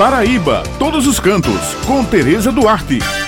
Paraíba, todos os cantos, com Tereza Duarte.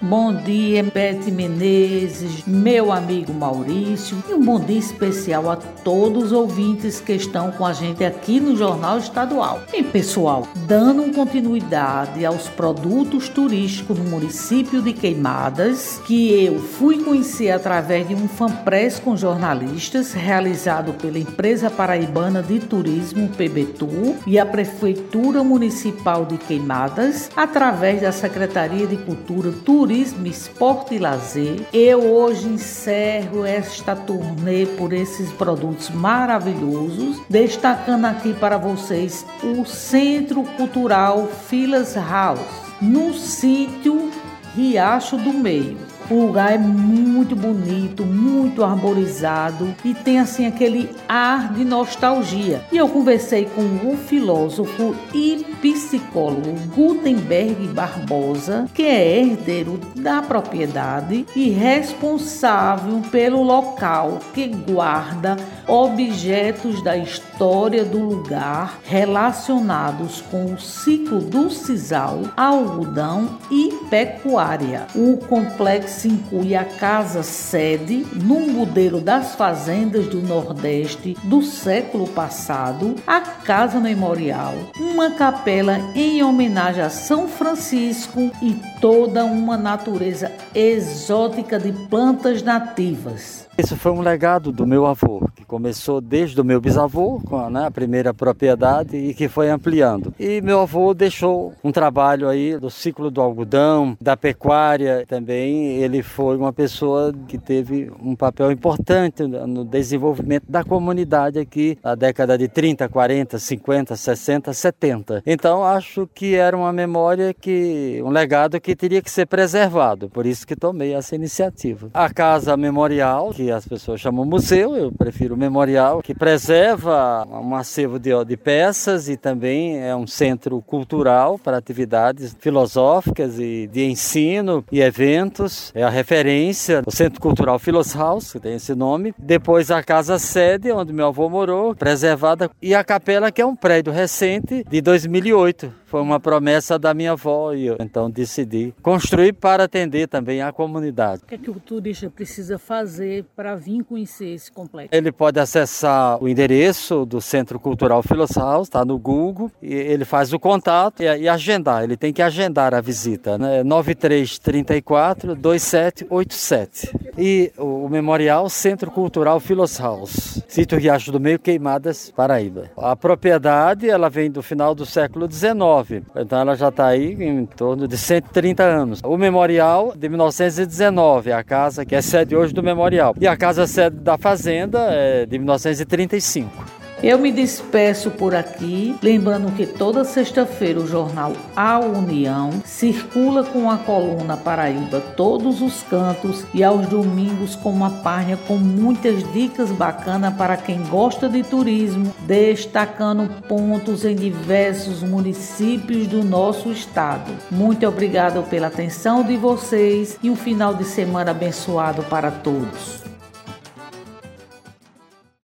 Bom dia, Bete Menezes, meu amigo Maurício, e um bom dia especial a todos os ouvintes que estão com a gente aqui no Jornal Estadual. E pessoal, dando continuidade aos produtos turísticos no município de Queimadas, que eu fui conhecer através de um fanpress com jornalistas realizado pela empresa paraibana de turismo PBTU e a Prefeitura Municipal de Queimadas, através da Secretaria de Cultura, Turismo Turismo, Esporte e Lazer. Eu hoje encerro esta turnê por esses produtos maravilhosos, destacando aqui para vocês o Centro Cultural Filas House, no sítio Riacho do Meio. O lugar é muito bonito, muito arborizado e tem assim aquele ar de nostalgia. E eu conversei com o filósofo e psicólogo Gutenberg Barbosa, que é herdeiro da propriedade e responsável pelo local que guarda objetos da história do lugar relacionados com o ciclo do sisal, algodão e pecuária. O complexo inclui a casa sede no modelo das fazendas do Nordeste do século passado, a casa memorial, uma capela em homenagem a São Francisco e toda uma natureza exótica de plantas nativas. Isso foi um legado do meu avô, que começou desde o meu bisavô, com a, né, a primeira propriedade, e que foi ampliando. E meu avô deixou um trabalho aí do ciclo do algodão, da pecuária também. Ele foi uma pessoa que teve um papel importante no desenvolvimento da comunidade aqui na década de 30, 40, 50, 60, 70. Então acho que era uma memória que, um legado que teria que ser preservado. Por isso que tomei essa iniciativa. A casa memorial, que as pessoas chamam museu, eu prefiro memorial, que preserva um acervo de, de peças e também é um centro cultural para atividades filosóficas e de ensino e eventos. É a referência, o Centro Cultural Philos House, que tem esse nome. Depois a casa sede, onde meu avô morou, preservada, e a capela, que é um prédio recente de 2008 foi uma promessa da minha avó e eu então decidi construir para atender também a comunidade. O que, é que o turista precisa fazer para vir conhecer esse complexo? Ele pode acessar o endereço do Centro Cultural House, está no Google, e ele faz o contato e, e, agendar. Ele tem que agendar a visita, né? 9334 2787. E o, Memorial Centro Cultural House, sítio Riacho do Meio, Queimadas, Paraíba. A propriedade ela vem do final do século XIX então ela já está aí em torno de 130 anos. O memorial de 1919, a casa que é sede hoje do memorial. E a casa sede da fazenda é de 1935. Eu me despeço por aqui, lembrando que toda sexta-feira o jornal A União circula com a coluna Paraíba todos os cantos e aos domingos com uma página com muitas dicas bacanas para quem gosta de turismo, destacando pontos em diversos municípios do nosso estado. Muito obrigado pela atenção de vocês e um final de semana abençoado para todos.